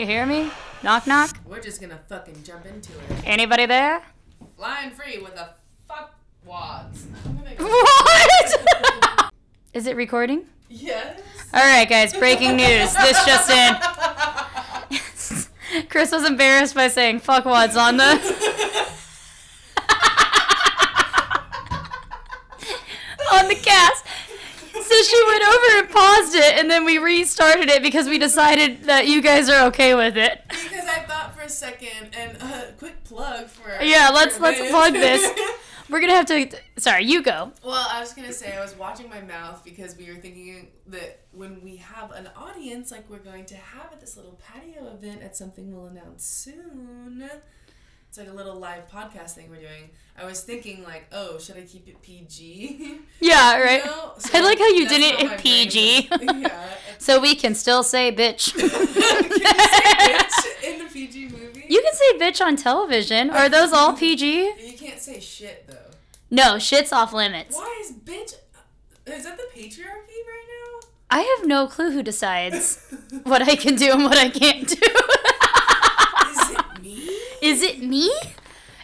you hear me? Knock knock. We're just gonna fucking jump into it. Anybody there? Flying free with a fuck wads. Go- What? Is it recording? yes. All right, guys. Breaking news. This just in. Chris was embarrassed by saying "fuck wads" on the on the cast. She went over and paused it, and then we restarted it because we decided that you guys are okay with it. Because I thought for a second, and uh, quick plug for Yeah, let's for let's plug this. We're gonna have to. Sorry, you go. Well, I was gonna say I was watching my mouth because we were thinking that when we have an audience, like we're going to have at this little patio event at something we'll announce soon. It's like a little live podcast thing we're doing. I was thinking like, oh, should I keep it PG? Yeah, right. You know? I like how you did it in PG. yeah. So we can still say bitch. Can you say bitch in the PG movie? You can say bitch on television. Are those all PG? You can't say shit though. No, shit's off limits. Why is bitch? Uh, is that the patriarchy right now? I have no clue who decides what I can do and what I can't do. Is it me? Is it me?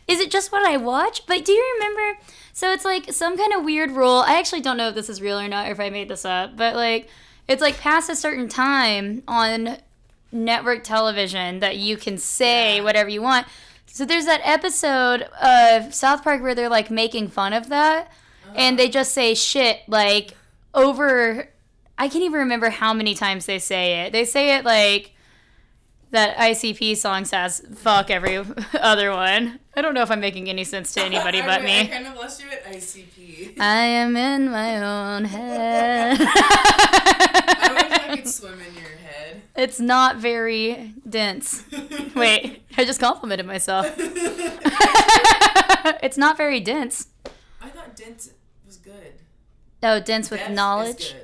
Is it just what I watch? But do you remember? So it's like some kind of weird rule. I actually don't know if this is real or not, or if I made this up. But like, it's like past a certain time on network television that you can say whatever you want. So there's that episode of South Park where they're like making fun of that, and they just say shit like over. I can't even remember how many times they say it. They say it like that ICP song says fuck every other one. I don't know if I'm making any sense to anybody but me. I kind of lost you at ICP. I am in my own head. I wish I could swim in your head. it's not very dense. Wait, I just complimented myself. it's not very dense. I thought dense was good. Oh, dense with Depth knowledge.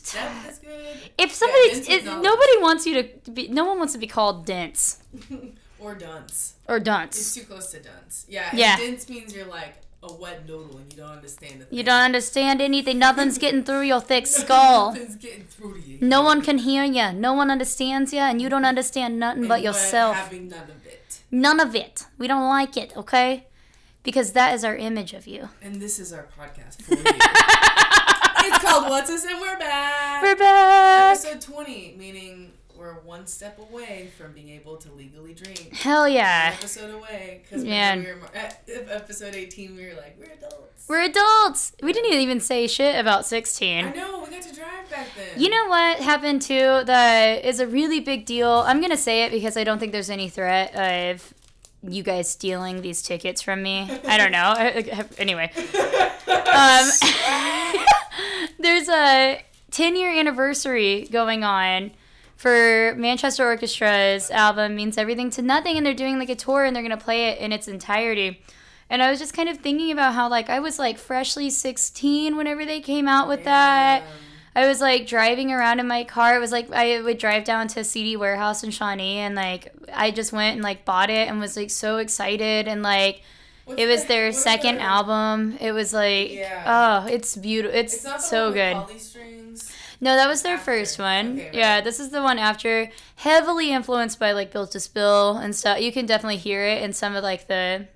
Depth is good. If somebody, with nobody wants you to be, no one wants to be called dense or dunce. or dunce. It's too close to dunce. Yeah. Yeah. Dense means you're like a wet noodle and you don't understand You don't understand anything. Nothing's getting through your thick skull. Nothing's getting through to you. No one can hear you. No one understands you, and you don't understand nothing And but yourself. Having none of it. None of it. We don't like it, okay? Because that is our image of you. And this is our podcast for you. it's called What's This and We're Back. We're back. Episode 20, meaning we're one step away from being able to legally drink. Hell One yeah. episode away. Because Man. we were, eh, episode 18, we were like, we're adults. We're adults. We didn't even say shit about 16. I 16. know, we got to drive back then. You know what happened too that is a really big deal? I'm going to say it because I don't think there's any threat of you guys stealing these tickets from me. I don't know. Anyway. Um, there's a 10 year anniversary going on for Manchester Orchestra's album Means Everything to Nothing, and they're doing like a tour and they're gonna play it in its entirety. And I was just kind of thinking about how like I was like freshly 16 whenever they came out with that. I was like driving around in my car. It was like I would drive down to CD Warehouse in Shawnee and like I just went and like bought it and was like so excited and like What's it was the- their what second album. It was like Yeah. oh, it's beautiful. It's, It's so good. No, that was their after. first one. Okay, right. Yeah, this is the one after. Heavily influenced by like Built to Spill and stuff. You can definitely hear it in some of like the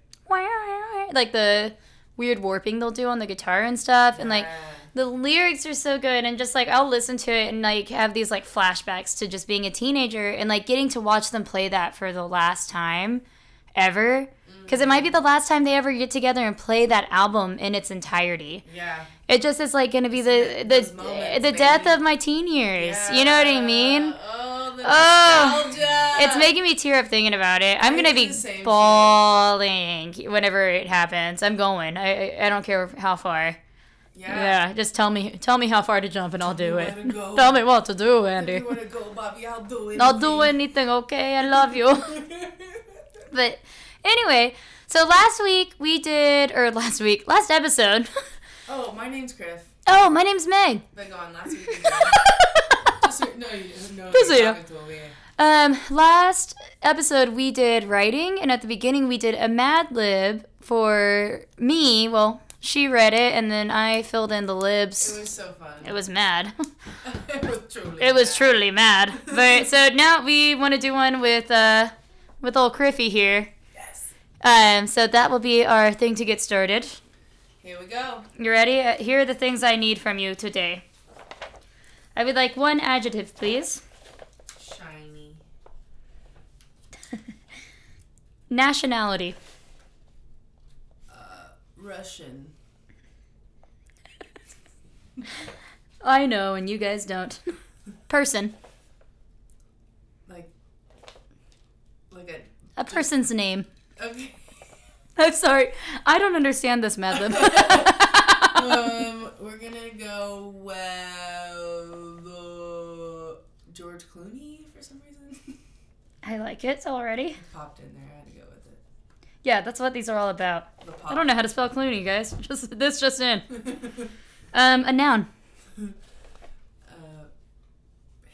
like the weird warping they'll do on the guitar and stuff. And like Yeah. The lyrics are so good and just like I'll listen to it and like have these like flashbacks to just being a teenager and like getting to watch them play that for the last time ever. Because it might be the last time they ever get together and play that album in its entirety. Yeah. It just is like gonna be the the moments, the death baby. of my teen years. You know what I mean? Oh, the Oh. It's making me tear up thinking about it. I'm I gonna be bawling whenever it happens. I'm going. I- I don't care how far. Yeah. Yeah, just tell me tell me how far to jump and I'll do it. Tell me what to do, If Andy. you wanna go, Bobby, I'll do it. I'll do anything, okay? I love you. But anyway, so last week we did, or last week, last episode. oh, my name's Griff. oh, my name's Meg. Been gone last week. Just no, you no. Just so you're talking to him, yeah. Um, last episode we did writing, and at the beginning we did a Mad Lib for me. Well, she read it, and then I filled in the libs. It was so fun. It was mad. it was truly. it was bad. truly mad. But so now we want to do one with uh with old Criffy here. Yes. Um, so that will be our thing to get started. Here we go. You ready? Uh, here are the things I need from you today. I would like one adjective, please. Shiny. Nationality. Uh, Russian. I know, and you guys don't. Person. Like. Like A A person's name. Okay. I'm sorry. I don't understand this method. um, we're gonna go with uh, George Clooney for some reason. I like it already. Popped in there. I had to go with it. Yeah, that's what these are all about. I don't know how to spell Clooney, guys. Just this just in. Um, a noun. uh,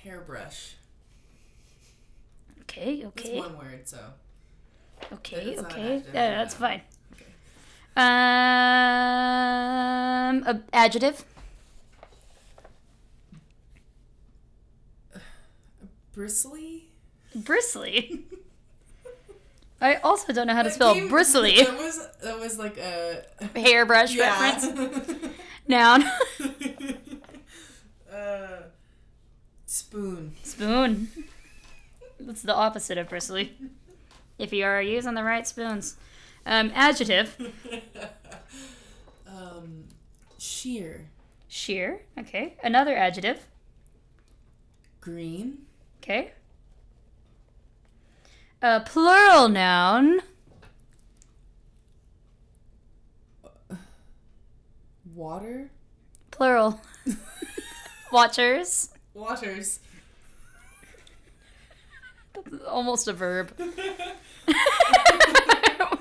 hairbrush. Okay, Okay. It's one word, so. okay, it's okay. Yeah, that's fine. Okay. Um, a adjective. Bristly. Bristly. I also don't know how to spell came- bristly. That was that was like a Hairbrush yeah. reference. Noun. uh, spoon. Spoon. That's the opposite of bristly. If you are using the right spoons. Um, adjective. um, sheer. Sheer. Okay. Another adjective. Green. Okay. A plural noun. Water. Plural. Watchers. Waters. Almost a verb.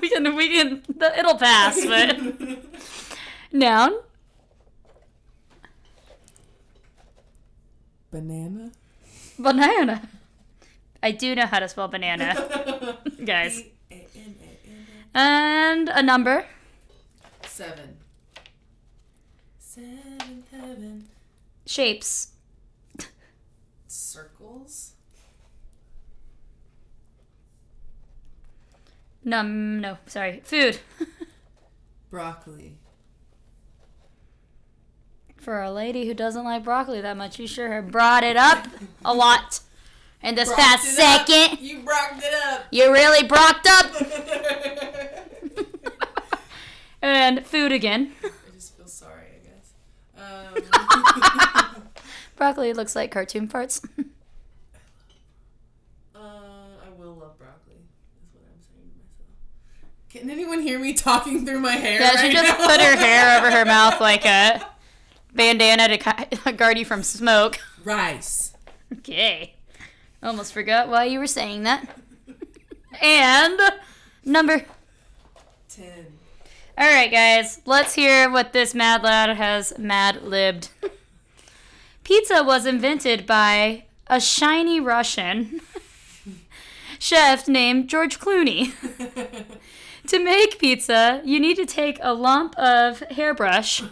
we can, we can, it'll pass, but. Noun. Banana. Banana. I do know how to spell banana, guys. And a number. Seven. Seven heaven. Shapes. Circles. Num, no, sorry. Food. Broccoli. For a lady who doesn't like broccoli that much, you sure have brought it up a lot in this Brocked past it up. second. You brocked it up. You really brocked up. and food again. I just feel sorry, I guess. Um, Broccoli looks like cartoon parts. uh, I will love broccoli. Is what I'm saying to myself. Can anyone hear me talking through my hair? yeah, she just now? put her hair over her mouth like a bandana to guard you from smoke. Rice. Okay. Almost forgot why you were saying that. And number. Ten. All right, guys, let's hear what this mad lad has mad libbed. Pizza was invented by a shiny Russian chef named George Clooney. to make pizza, you need to take a lump of hairbrush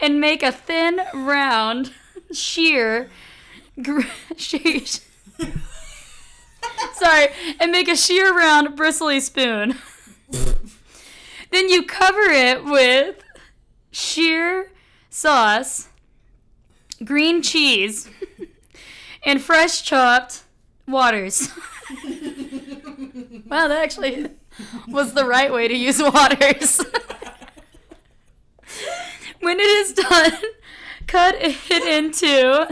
and make a thin, round, sheer, gr- she- sorry, and make a sheer, round, bristly spoon. then you cover it with sheer sauce, green cheese, and fresh chopped waters. wow, that actually was the right way to use waters. when it is done, cut it into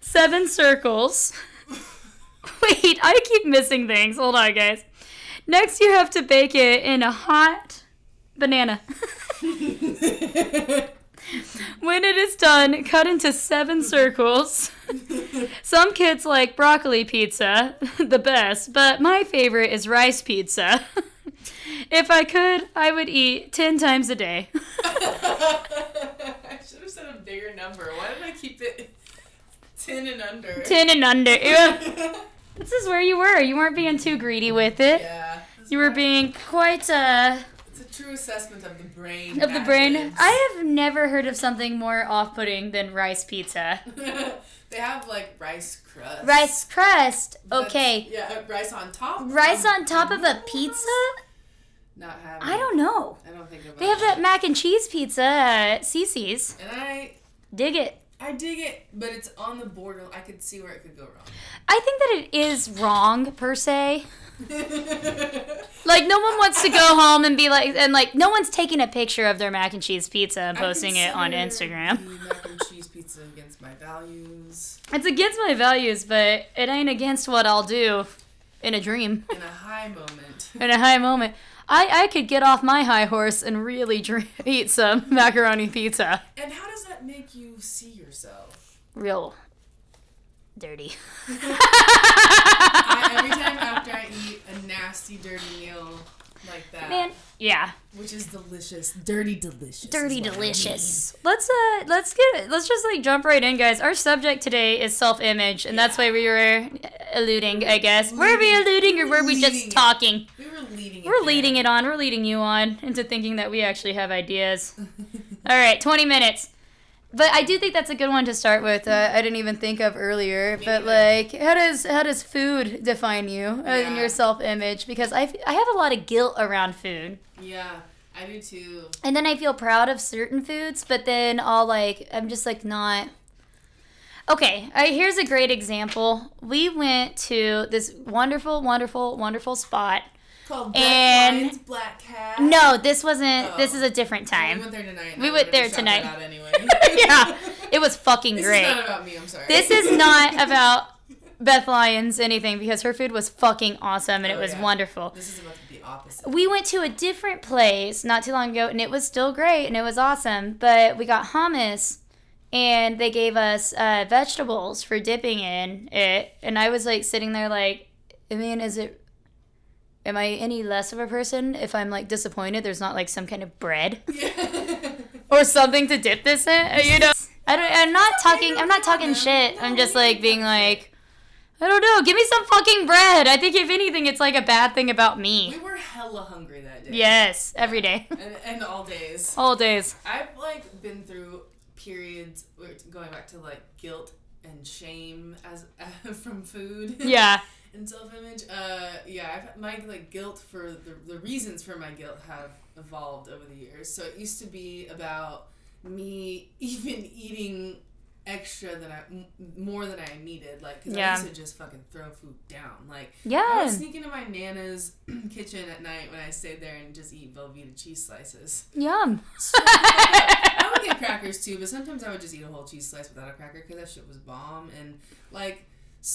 seven circles. Wait, I keep missing things. Hold on, guys. Next, you have to bake it in a hot banana. when it is done, cut into seven circles. Some kids like broccoli pizza, the best, but my favorite is rice pizza. If I could, I would eat 10 times a day. I should have said a bigger number. Why did I keep it ten and under? 10 and under. Yeah. This is where you were. You weren't being too greedy with it. Yeah. You were being quite uh It's a true assessment of the brain. of the brain. I have never heard of something more off-putting than rice pizza. they have like rice crust. Rice crust. That's- Okay. Yeah, rice on top. Rice of on top of a pizza? Not having. I don't know. I don't think about They have that mac and cheese pizza at CiCi's. And I, Dig it. I dig it, but it's on the border. I could see where it could go wrong. I think that it is wrong per se. Like no one wants to go home and be like and like no one's taking a picture of their mac and cheese pizza and posting it on Instagram. Mac and cheese pizza against my values. It's against my values, but it ain't against what I'll do in a dream, In a high moment. in a high moment. I, I could get off my high horse and really drink, eat some macaroni pizza. And how does that make you see yourself? Real dirty. I, every time after I eat a nasty, dirty meal like that, Man, yeah, which is delicious, dirty delicious, dirty is what I delicious. Let's uh let's get it. Let's just like jump right in, guys. Our subject today is self-image, and that's why we were alluding, I guess. Were we alluding or were we just it. talking? mean. We were leading. It We're there. leading it on. We're leading you on into thinking that we actually have ideas. All right, 20 minutes. But I do think that's a good one to start with. Uh, I didn't even think of earlier. But like, how does how does food define you uh, and Yeah. your self image? Because I I have a lot of guilt around food, Yeah, I do too. and then I feel proud of certain foods. But then I'll like I'm just like not. Okay, right, here's a great example. We went to this wonderful, wonderful, wonderful spot. Called Black And- Lions, Black Cat. No, this wasn't. This Oh. is a different time. We went there tonight. We went there tonight. anyway. yeah, it was fucking This great. is not about me. I'm sorry. This is not about Beth Lyons anything because her food was fucking awesome and it Oh, was yeah. wonderful. This is about the opposite. We went to a different place not too long ago and it was still great and it was awesome, but we got hummus and they gave us uh, vegetables for dipping in it and I was like sitting there like, I mean, is it am I any less of a person if I'm like disappointed there's not like some kind of bread or something to dip this in? You know, I don't. I'm not talking. I'm not talking shit. I'm just like being like, I don't know. Give me some fucking bread. I think if anything, it's like a bad thing about me. we were hella hungry that day. Yes, every day, And, and all days. all days. I've like been through periods going back to like guilt and shame as uh, from food. Yeah, and self-image. Uh, yeah, I've my like guilt for the the reasons for my guilt have evolved over the years. So it used to be about me even eating extra than I m- more than I needed. Like, cause Yeah. I used to just fucking throw food down. Like, I yeah. would sneak into my nana's kitchen at night when I stayed there and just eat Velveeta cheese slices. Yum. I would get crackers too, but sometimes I would just eat a whole cheese slice without a cracker because that shit was bomb and like.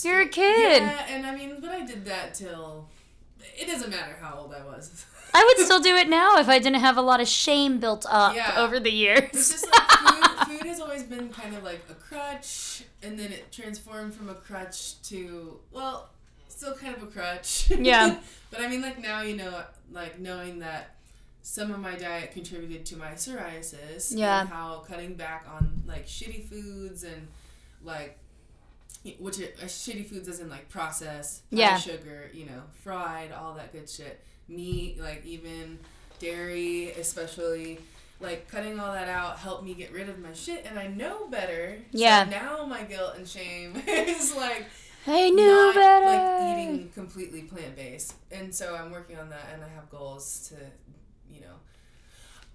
You're a kid. Yeah, and I mean, but I did that till. It doesn't matter how old I was. I would still do it now if I didn't have a lot of shame built up Yeah. over the years. It's just like food, food has always been kind of like a crutch, and then it transformed from a crutch to well, still kind of a crutch. Yeah. but I mean, like now you know, like knowing that some of my diet contributed to my psoriasis. Yeah. And how cutting back on like shitty foods and like. Which uh, shitty foods in like processed, Yeah. sugar, you know, fried, all that good shit. Meat, like even dairy, especially like cutting all that out helped me get rid of my shit and I know better. So Yeah. now my guilt and shame is like I knew not better. like eating completely plant based. And so I'm working on that and I have goals to, you know.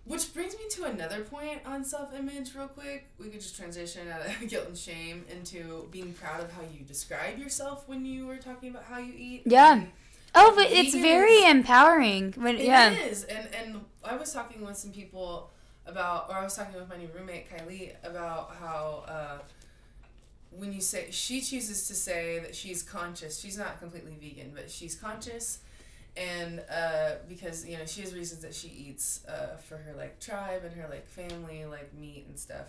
Which brings me to another point on self image, real quick. We could just transition out of guilt and shame into being proud of how you describe yourself when you were talking about how you eat. Yeah. And oh, but it's very is- empowering. When it yeah. is, and and I was talking with some people about, or I was talking with my new roommate Kylie about how uh, when you say she chooses to say that she's conscious, she's not completely vegan, but she's conscious, and uh, because you know she has reasons that she eats uh, for her like tribe and her like family, like meat and stuff,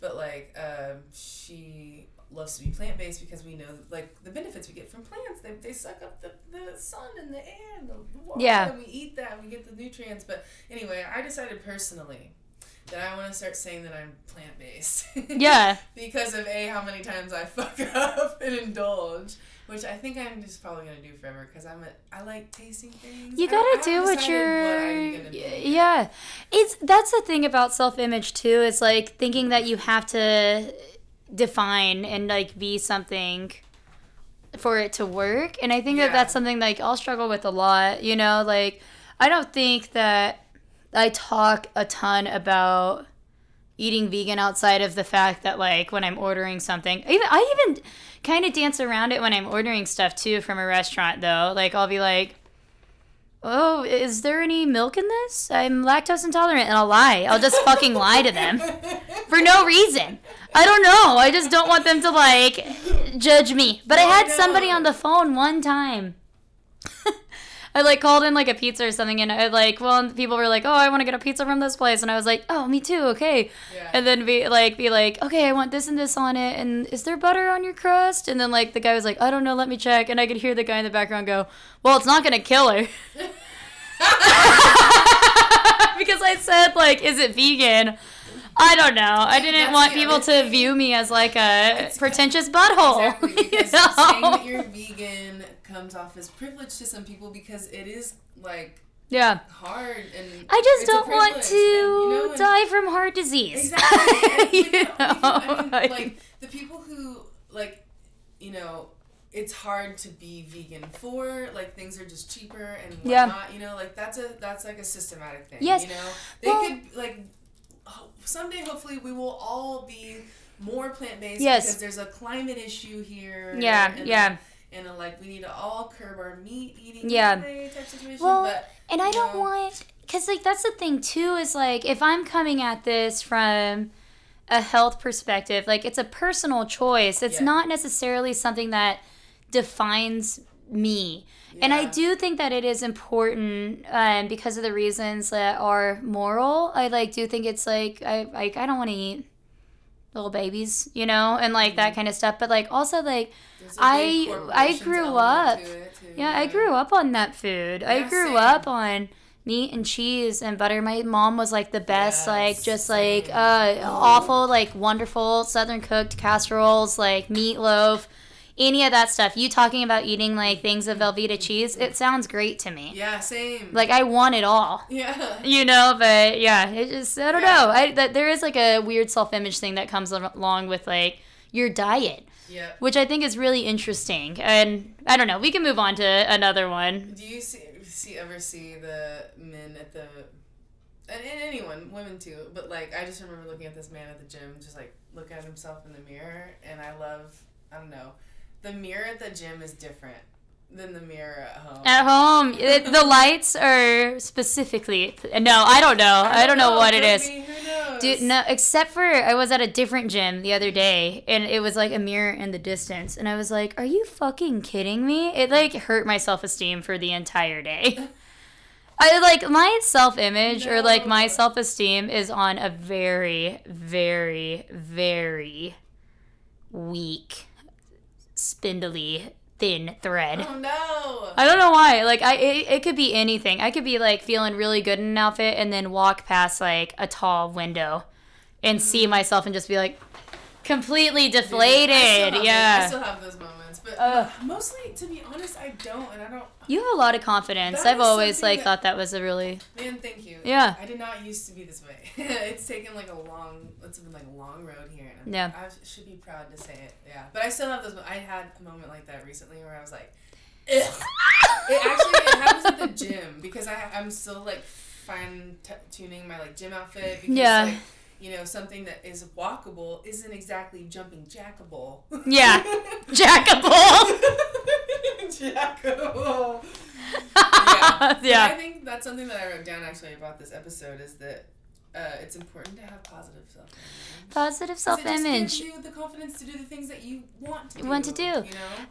but like um, she loves to be plant based because we know like the benefits we get from plants. They, they suck up the, the sun and the air and the, the water. Yeah. And we eat that and we get the nutrients. But anyway, I decided personally then I want to start saying that I'm plant based. Yeah. because of a how many times I fuck up and indulge, which I think I'm just probably gonna do forever because I'm a I like tasting things. You gotta do what you're. I'm gonna do. yeah, it's that's the thing about self image too. It's like thinking that you have to define and like be something for it to work. And I think that that's something like I'll struggle with a lot. You know, like I don't think that I talk a ton about eating vegan outside of the fact that like when I'm ordering something, even I even kind of dance around it when I'm ordering stuff too from a restaurant though. Like I'll be like, "Oh, is there any milk in this? I'm lactose intolerant." And I'll lie. I'll just fucking lie to them for no reason. I don't know. I just don't want them to like judge me. But I had somebody on the phone one time. I like called in like a pizza or something, and I like, well, and people were like, "Oh, I want to get a pizza from this place," and I was like, "Oh, me too, okay." Yeah. And then be like, be like, "Okay, I want this and this on it, and is there butter on your crust?" And then like the guy was like, "I don't know, let me check," and I could hear the guy in the background go, "Well, it's not gonna kill her." because I said like, "Is it vegan?" I don't know. I didn't That's want people to view me as like a It's- pretentious butthole. Exactly, you know? saying that you're vegan comes off as privilege to some people because it is like yeah. hard and I just don't want to and, you know, and- die from heart disease. Exactly. You we can- we can- I mean, like the people who like, you know, it's hard to be vegan for like things are just cheaper and Yeah. You know, like that's a that's like a systematic thing. Yes. You know, they Well- could like someday. Hopefully, we will all be more plant based Yes. because there's a climate issue here. Yeah, and yeah. A, and a, like we need to all curb our meat eating. Yeah. type situation. Well, but And I don't Yeah. want, because like that's the thing too is like if I'm coming at this from a health perspective, like it's a personal choice. It's Yeah. not necessarily something that defines me. And I do think that it is important um, because of the reasons that are moral. I like do think it's like I like I don't want to eat little babies, you know, and like that kind of stuff. But like also like there's a big I- I grew up- to it, too, yeah, I grew up on that food. I grew same. up on meat and cheese and butter. My mom was like the best, Yes, like just like uh awful, like wonderful southern cooked casseroles, like meatloaf, any of that stuff. You talking about eating like things of Velveeta cheese? It sounds great to me. Yeah, same. Like I want it all. yeah. You know, but yeah, it just I don't Yeah. know. I that there is like a weird self image thing that comes along with like your diet, Yep. which I think is really interesting. And I don't know. We can move on to another one. Do you see, see ever see the men at the and, and anyone, women too, but like I just remember looking at this man at the gym, just like looking at himself in the mirror, and I love I don't know, the mirror at the gym is different than the mirror at home. At home, it, the lights are specifically. No, I don't know. I don't know what it is. be, Who knows? Dude, no, except for I was at a different gym the other day and it was like a mirror in the distance and I was like, "Are you fucking kidding me?" It like hurt my self-esteem for the entire day. I like my self-image or like my self-esteem is on a very very very weak spindly thin thread. Oh no. I don't know why. Like I it, it could be anything. I could be like feeling really good in an outfit and then walk past like a tall window and see Mm-hmm. myself and just be like completely I deflated. those- I yeah. still have those moments, but Ugh. mostly, to be honest, I don't, and I don't. You have a lot of confidence. I've always like that- thought that was a really Man, thank you. Yeah. I did not used to be this way. it's taken like a long, it's been like a long road here. And I'm, Yeah. I should be proud to say it. Yeah. But I still have those. I had a moment like that recently where I was like, Ugh. it actually it happens at the gym because I I'm still like fine t- tuning my like gym outfit because Yeah. like you know something that is walkable isn't exactly jumping jackable. Yeah. jackable. jackable. yeah. But I think that's something that I wrote down actually about this episode is that uh, it's important to have positive self image. Positive self It gives you the confidence to do the things that you want to do. Want to do. You know?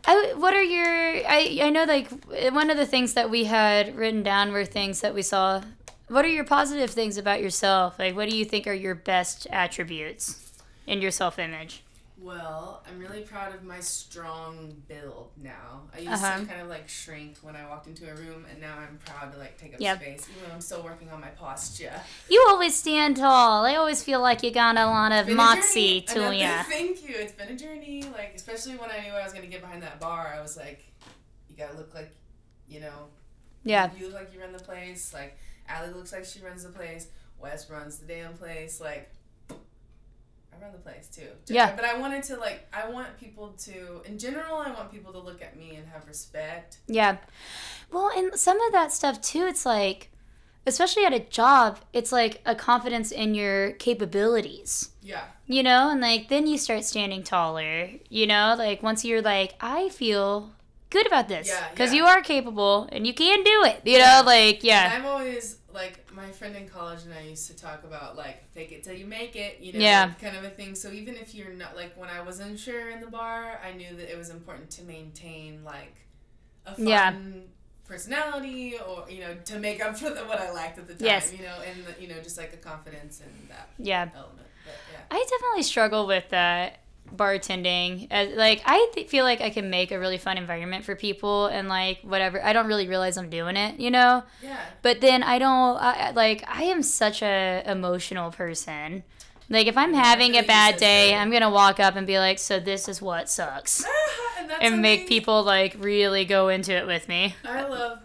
I, what are your I, I know like one of the things that we had written down were things that we saw what are your positive things about yourself like what do you think are your best attributes in your self-image Well, I'm really proud of my strong build now. I used Uh-huh. to kind of like shrink when I walked into a room, and now I'm proud to like take up Yep. space, even though I'm still working on my posture. You always stand tall. I always feel like you got a lot of moxie to ya. Thank you. It's been a journey. Like especially when I knew I was gonna get behind that bar, I was like, you gotta look like, you know, Yeah. you look like you run the place. Like Allie looks like she runs the place. Wes runs the damn place. Like. I run the place too. Yeah. But I wanted to like I want people to in general I want people to look at me and have respect. Yeah. Well, and some of that stuff too, it's like, especially at a job, it's like a confidence in your capabilities. Yeah. You know, and like then you start standing taller, you know, like once you're like, I feel good about this because yeah. you are capable and you can do it, you Yeah. know, like, And yeah. I'm always like my friend in college and I used to talk about like fake it till you make it, you know, Yeah. kind of a thing. So even if you're not like when I was unsure in the bar, I knew that it was important to maintain like a fun Yeah. personality or you know to make up for the, what I lacked at the time, Yes. you know, and the, you know just like a confidence and that Yeah. element. But yeah. I definitely struggle with that bartending. As, like I th- feel like I can make a really fun environment for people and like whatever. I don't really realize I'm doing it, you know. Yeah. But then I don't I, like I am such a emotional person. Like if I'm having a bad day. I'm gonna walk up and be like, "So this is what sucks," and that's and make people like really go into it with me. I love.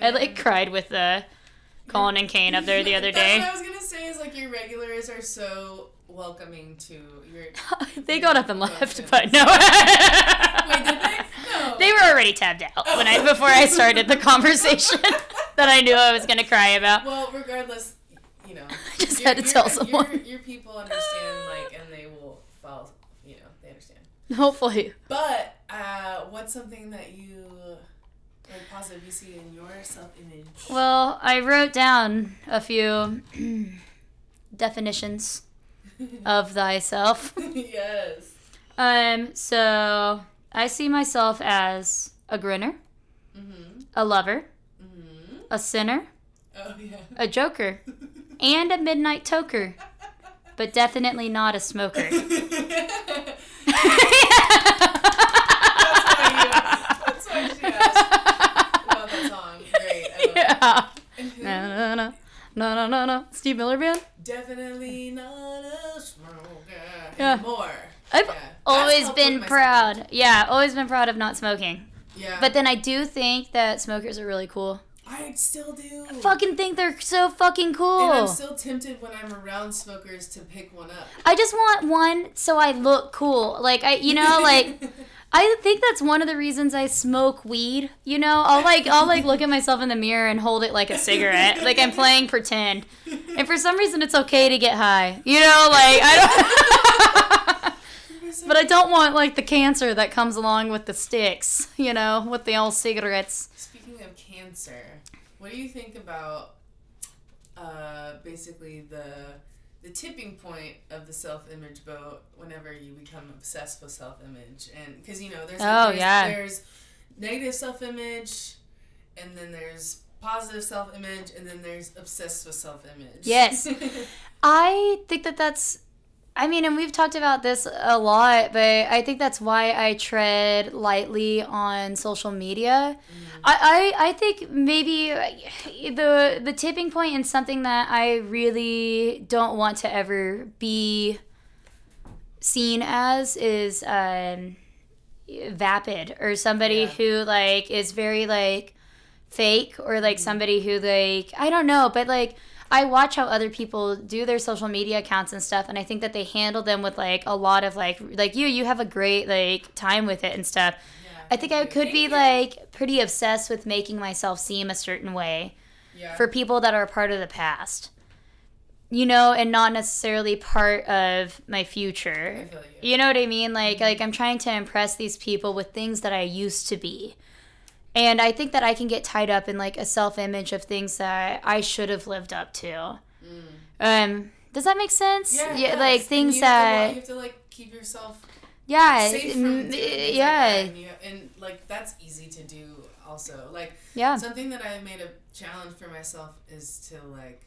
I like cried with the Colin and Kane up there the other That's day. Like your regulars are so welcoming to your. they got up and left, but no. Wait, did they? No. They were already tabbed out when I before I started the conversation that I knew I was gonna cry about. Well, regardless, you know. I just your- had to your- tell your- someone. Your, people understand, like, and they will follow. You know, they understand. Hopefully. But uh, what's something that you like positive you see in your self image? Well, I wrote down a few definitions of thyself. yes. Um, so I see myself as a grinner, Mhm. a lover, Mhm. a sinner, Oh yeah. a joker, and a midnight toker, but definitely not a smoker. That's why she asked about that song. Great. I love yeah. No, no, no, no, no, no, no. Steve Miller Band. Definitely not a smoker Yeah. anymore. I've Yeah. Always been proud. Yeah, always been proud of not smoking. Yeah. But then I do think that smokers are really cool. I still do. Fucking think they're so fucking cool. And I'm still tempted when I'm around smokers to pick one up. I just want one so I look cool. Like I, you know, like I think that's one of the reasons I smoke weed. You know, I'll like I'll like look at myself in the mirror and hold it like a cigarette, like I'm playing pretend. And for some reason, it's okay to get high. You know, like I don't. But I don't want like the cancer that comes along with the sticks, you know, with the old cigarettes. Speaking of cancer, what do you think about uh, basically the the tipping point of the self image boat whenever you become obsessed with self image and because you know there's Oh, there's, yeah. there's negative self image and then there's positive self image and then there's obsessed with self image. Yes. I think that that's. I mean, and we've talked about this a lot, but I think that's why I tread lightly on social media. I, I, I think maybe the the tipping point in something that I really don't want to ever be seen as is um, vapid or somebody Yeah. who like is very like fake or like somebody who like I don't know, but like I watch how other people do their social media accounts and stuff and I think that they handle them with like a lot of like like you you have a great like time with it and stuff. Yeah, I think I could be like pretty obsessed with making myself seem a certain way yeah. for people that are part of the past. You know, and not necessarily part of my future. You. You know what I mean? Like like I'm trying to impress these people with things that I used to be. And I think that I can get tied up in like a self-image of things that I should have lived up to. Um does that make sense? Mm. Yeah, it like things you have to that you have to like keep yourself yeah, safe from mm, doing yeah. like that, and, you, and like that's easy to do also like Yeah. something that i made a challenge for myself is to like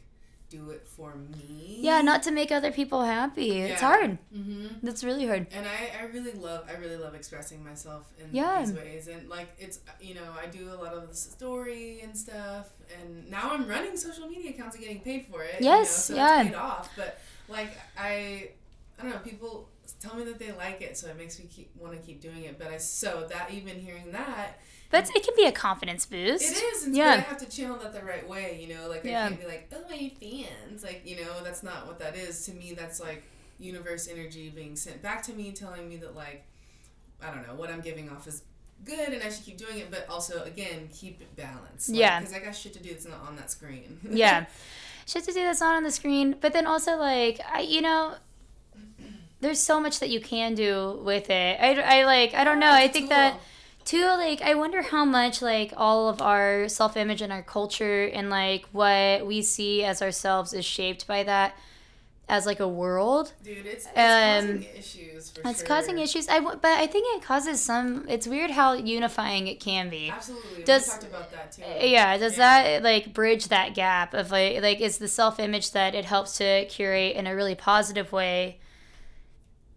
do it for me. Yeah, not to make other people happy. It's hard. Mm-hmm. That's really hard. And I, I really love I really love expressing myself in Yeah. these ways and like it's you know I do a lot of the story and stuff and now I'm running social media accounts and getting paid for it. Yes, you know, so yeah. It's paid off, but like I I don't know people tell me that they like it, so it makes me keep want to keep doing it. But I so that even hearing that But it can be a confidence boost. it is, and Yeah. I have to channel that the right way, you know. Like Yeah. I can't be like, oh my fans, like you know, that's not what that is. To me, that's like universe energy being sent back to me, telling me that like, I don't know, what I'm giving off is good, and I should keep doing it, but also again keep it balanced. Like, Yeah. because I got shit to do that's not on that screen. yeah. Shit to do that's not on the screen. But then also, like, I, you know, there's so much that you can do with it. I, I like, I don't oh, know. I It's a think that, tool. Too, like, I wonder how much, like, all of our self image and our culture and, like, what we see as ourselves is shaped by that as, like, a world. Dude, it's, it's Um, causing issues for It's sure. causing issues. I, but I think it causes some, it's weird how unifying it can be. Absolutely, Does- we talked about that too. Yeah, does that like bridge that gap of like like is the self image that it helps to curate in a really positive way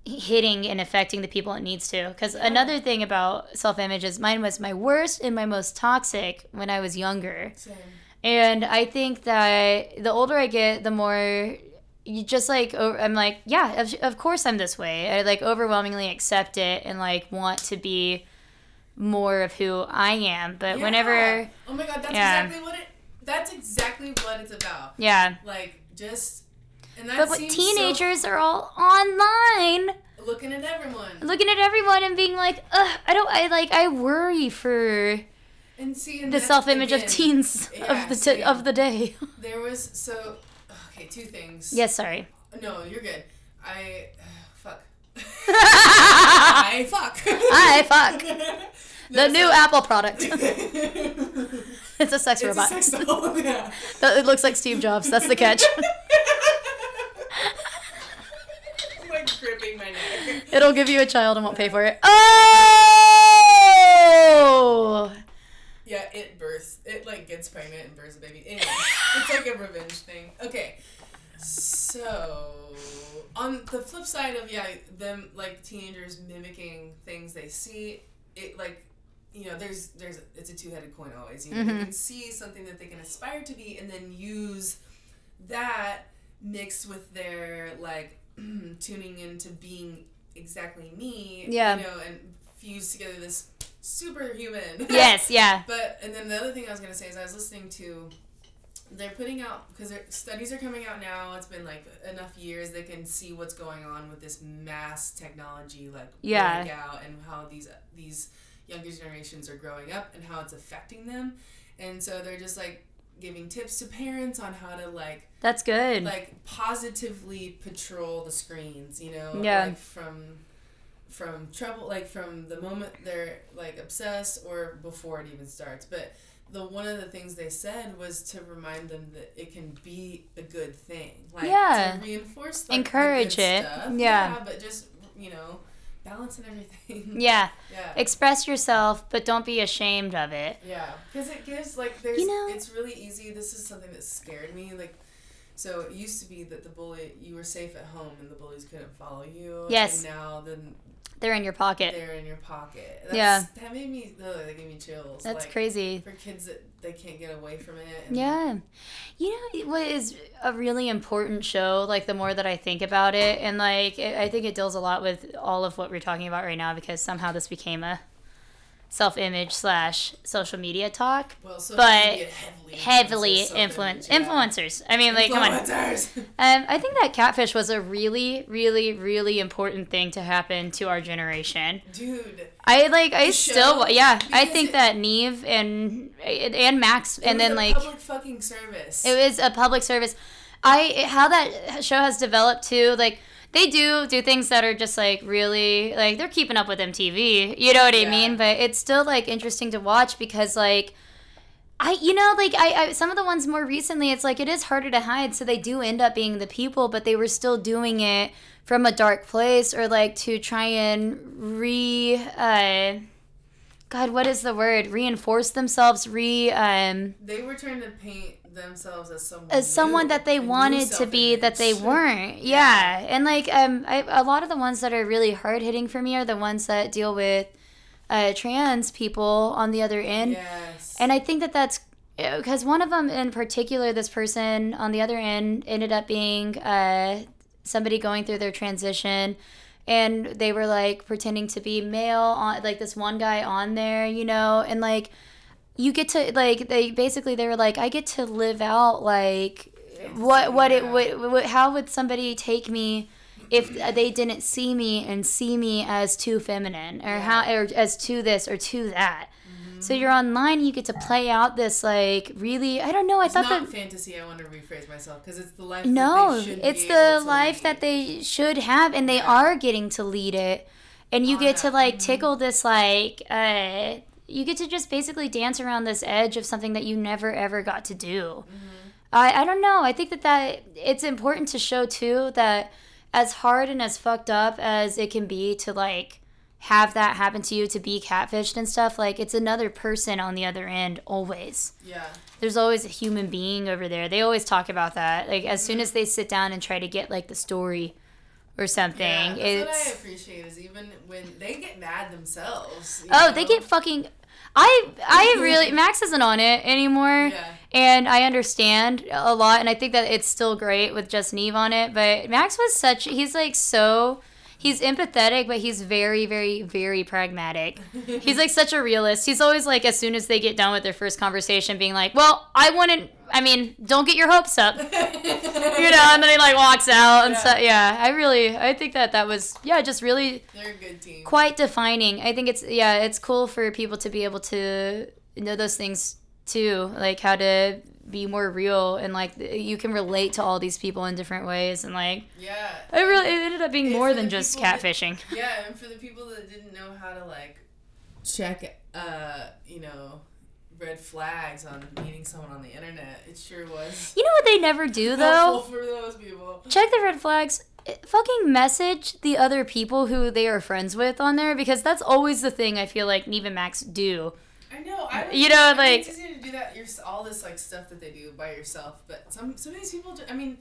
hitting and affecting the people it needs to because another thing about self image is mine was my worst and my most toxic when i was younger Same. and i think that the older i get the more you just like I'm like yeah of, of course i'm this way i like overwhelmingly accept it and like want to be more of who i am but Yeah. whenever Oh my god, that's Yeah. exactly what it. That's exactly what it's about. yeah Like just. And that But teenagers are all online, looking at everyone looking at everyone and being like, Ugh, I don't, I like, I worry for and seeing the self-image of teens yeah, of the t- same. of the day. There was so okay, two things. yes, sorry. No, you're good. I fuck. I fuck I fuck. the new so- Apple product. it's a sex It's a robot. sex doll. Yeah. It looks like Steve Jobs. That's the catch. I'm my neck. It'll give you a child and won't pay for it. Oh. Yeah, it births. It like gets pregnant and births a baby. Anyway, it's like a revenge thing. Okay, so on the flip side of yeah, them like teenagers mimicking things they see, it like you know there's there's it's a two headed coin always. You know, Mhm. they can see something that they can aspire to be, and then use that mixed with their like tuning into being exactly me. Yeah. You know, and fuse together this superhuman. Yes, yeah. But and then the other thing I was gonna say is I was listening to they're putting out because their studies are coming out now. It's been like enough years they can see what's going on with this mass technology like Yeah. and how these these younger generations are growing up and how it's affecting them. And so they're just like giving tips to parents on how to like That's good. like positively patrol the screens you know Yeah. like from from trouble like from the moment they're like obsessed or before it even starts but the one of the things they said was to remind them that it can be a good thing like Yeah. to reinforce like, the Encourage it. stuff. Yeah. but just you know balancing everything yeah. yeah Express yourself, but don't be ashamed of it. yeah, because it gives like there's You know- it's really easy. This is something that scared me. Like, so it used to be that the bully you were safe at home and the bullies couldn't follow you. Yes. And now then They're in your pocket. they're in your pocket. That's, Yeah. That made me. oh, that gave me chills. That's like, crazy. for kids that they can't get away from it. And Yeah. You know what is a really important show, like the more that I think about it, and like it, I think it deals a lot with all of what we're talking about right now because somehow this became a self image slash social media talk. Well, social But media heavily Heavily influences influence yeah. influencers. I mean, like, come on. Influencers. Um, I think that catfish was a really, really, really important thing to happen to our generation. Dude. I like, I still, show? yeah, I think it- that Nev and and Max, it and was then a like public fucking service. it was a public service. I how that show has developed too, like they do do things that are just like really like they're keeping up with MTV. You know what I mean? But it's still like interesting to watch because like I you know like I, I some of the ones more recently it's like it is harder to hide so they do end up being the people but they were still doing it from a dark place or like to try and re uh God what is the word reinforce themselves re um they were trying to paint themselves as someone as someone new, that they wanted to be that they weren't. Yeah. And like um I, a lot of the ones that are really hard hitting for me are the ones that deal with uh trans people on the other end. Yes. And I think that that's because one of them in particular, this person on the other end ended up being uh, somebody going through their transition. And they were like pretending to be male on like this one guy on there, you know, and like you get to like they basically they were like I get to live out like what what it Yeah. would what, how would somebody take me if they didn't see me and see me as too feminine or how or as to this or to that. So you're online, you get to play out this like really I don't know. I it's thought not that fantasy. I want to rephrase myself because it's the life. no, that they should it's the life lead. that they should have, and they Yeah. are getting to lead it. And you get to like Mhm. tickle this like uh you get to just basically dance around this edge of something that you never ever got to do. Mm-hmm. I I don't know. I think that that it's important to show too that as hard and as fucked up as it can be to like have that happen to you to be catfished and stuff like it's another person on the other end always Yeah. there's always a human being over there. They always talk about that. Like as Mm-hmm. soon as they sit down and try to get like the story or something, Yeah, that's what I it's appreciate is even when they get mad themselves. oh, they get fucking. I I really Max isn't on it anymore, Yeah. and I understand a lot, and I think that it's still great with just Nev on it. But Max was such he's like so. He's empathetic, but he's very, very, very pragmatic. He's like such a realist. He's always like, as soon as they get done with their first conversation, being like, "Well, I wouldn't. I mean, don't get your hopes up." you know, and then he like walks out and Yeah. so yeah, I really I think that that was yeah, just really They're a good team. quite defining. I think it's yeah, it's cool for people to be able to know those things too, like how to be more real and like you can relate to all these people in different ways and like Yeah. it really it ended up being And more than just people that- catfishing. Yeah, and for the people that didn't know how to like check, uh, you know, red flags on meeting someone on the internet, it sure was You know what they never do though? for those people. check the red flags fucking message the other people who they are friends with on there because that's always the thing i feel like nev and max do I know. I You know, like- it's easy to do that. You're all this like stuff that they do by yourself, but some some of these people. I mean,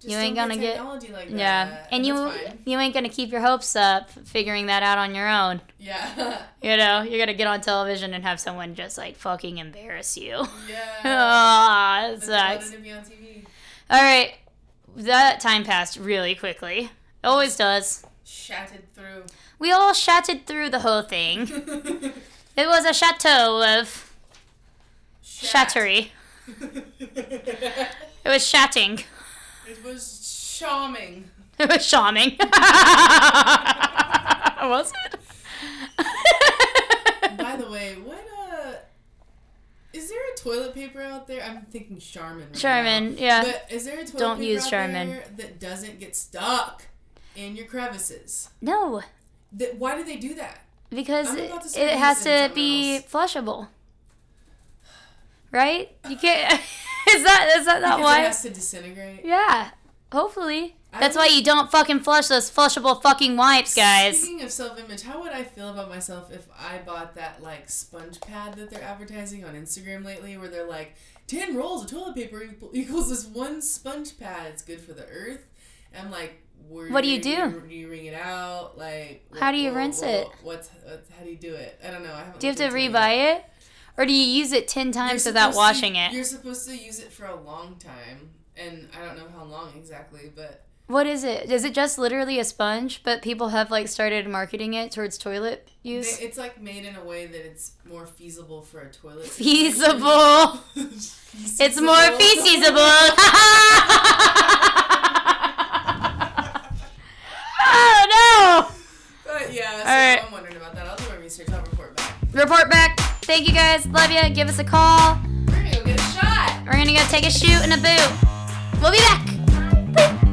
just You ain't gonna get- technology like that. yeah and you you ain't gonna keep your hopes up figuring that out on your own Yeah. you know you're gonna get on television and have someone just like fucking embarrass you yeah. ah it But they wanted sucks to be on TV. all right that time passed really quickly always does Shattered through. we all chatted through the whole thing it was a chateau of Shat. chattery it was chatting It was charming. It was charming. was it? By the way, what uh is there a toilet paper out there? I'm thinking Charmin. Right Charmin, now. yeah. But is there a toilet Don't paper use out Charmin. there that doesn't get stuck in your crevices? no, That why do they do that? because it, about to start it has to be else. flushable. Right? You can't. is that is that not Because why? it has to disintegrate. yeah. Hopefully. I That's would- why you don't fucking flush those flushable fucking wipes, guys. Speaking of self-image, how would I feel about myself if I bought that like sponge pad that they're advertising on Instagram lately, where they're like, 10 rolls of toilet paper equals this one sponge pad. It's good for the earth. And I'm like, What do you do? Do you wring it out? Like, How do you what- rinse what- it? What's, what's how do you do it? I don't know. I haven't. Do you have to rebuy it? Or do you use it 10 You're times without washing to, it? You're supposed to use it for a long time, and I don't know how long exactly, but What is it? Is it just literally a sponge, but people have like started marketing it towards toilet use? it's like made in a way that it's more feasible for a toilet. Feasible. It's more feasible. oh no! But yeah, so right. I'm wondering about that. I'll do my research. I'll report back. Report back. Thank you guys. Love you. Give us a call. We're gonna go get a shot. We're gonna go take a shoot and a boo. We'll be back. Bye.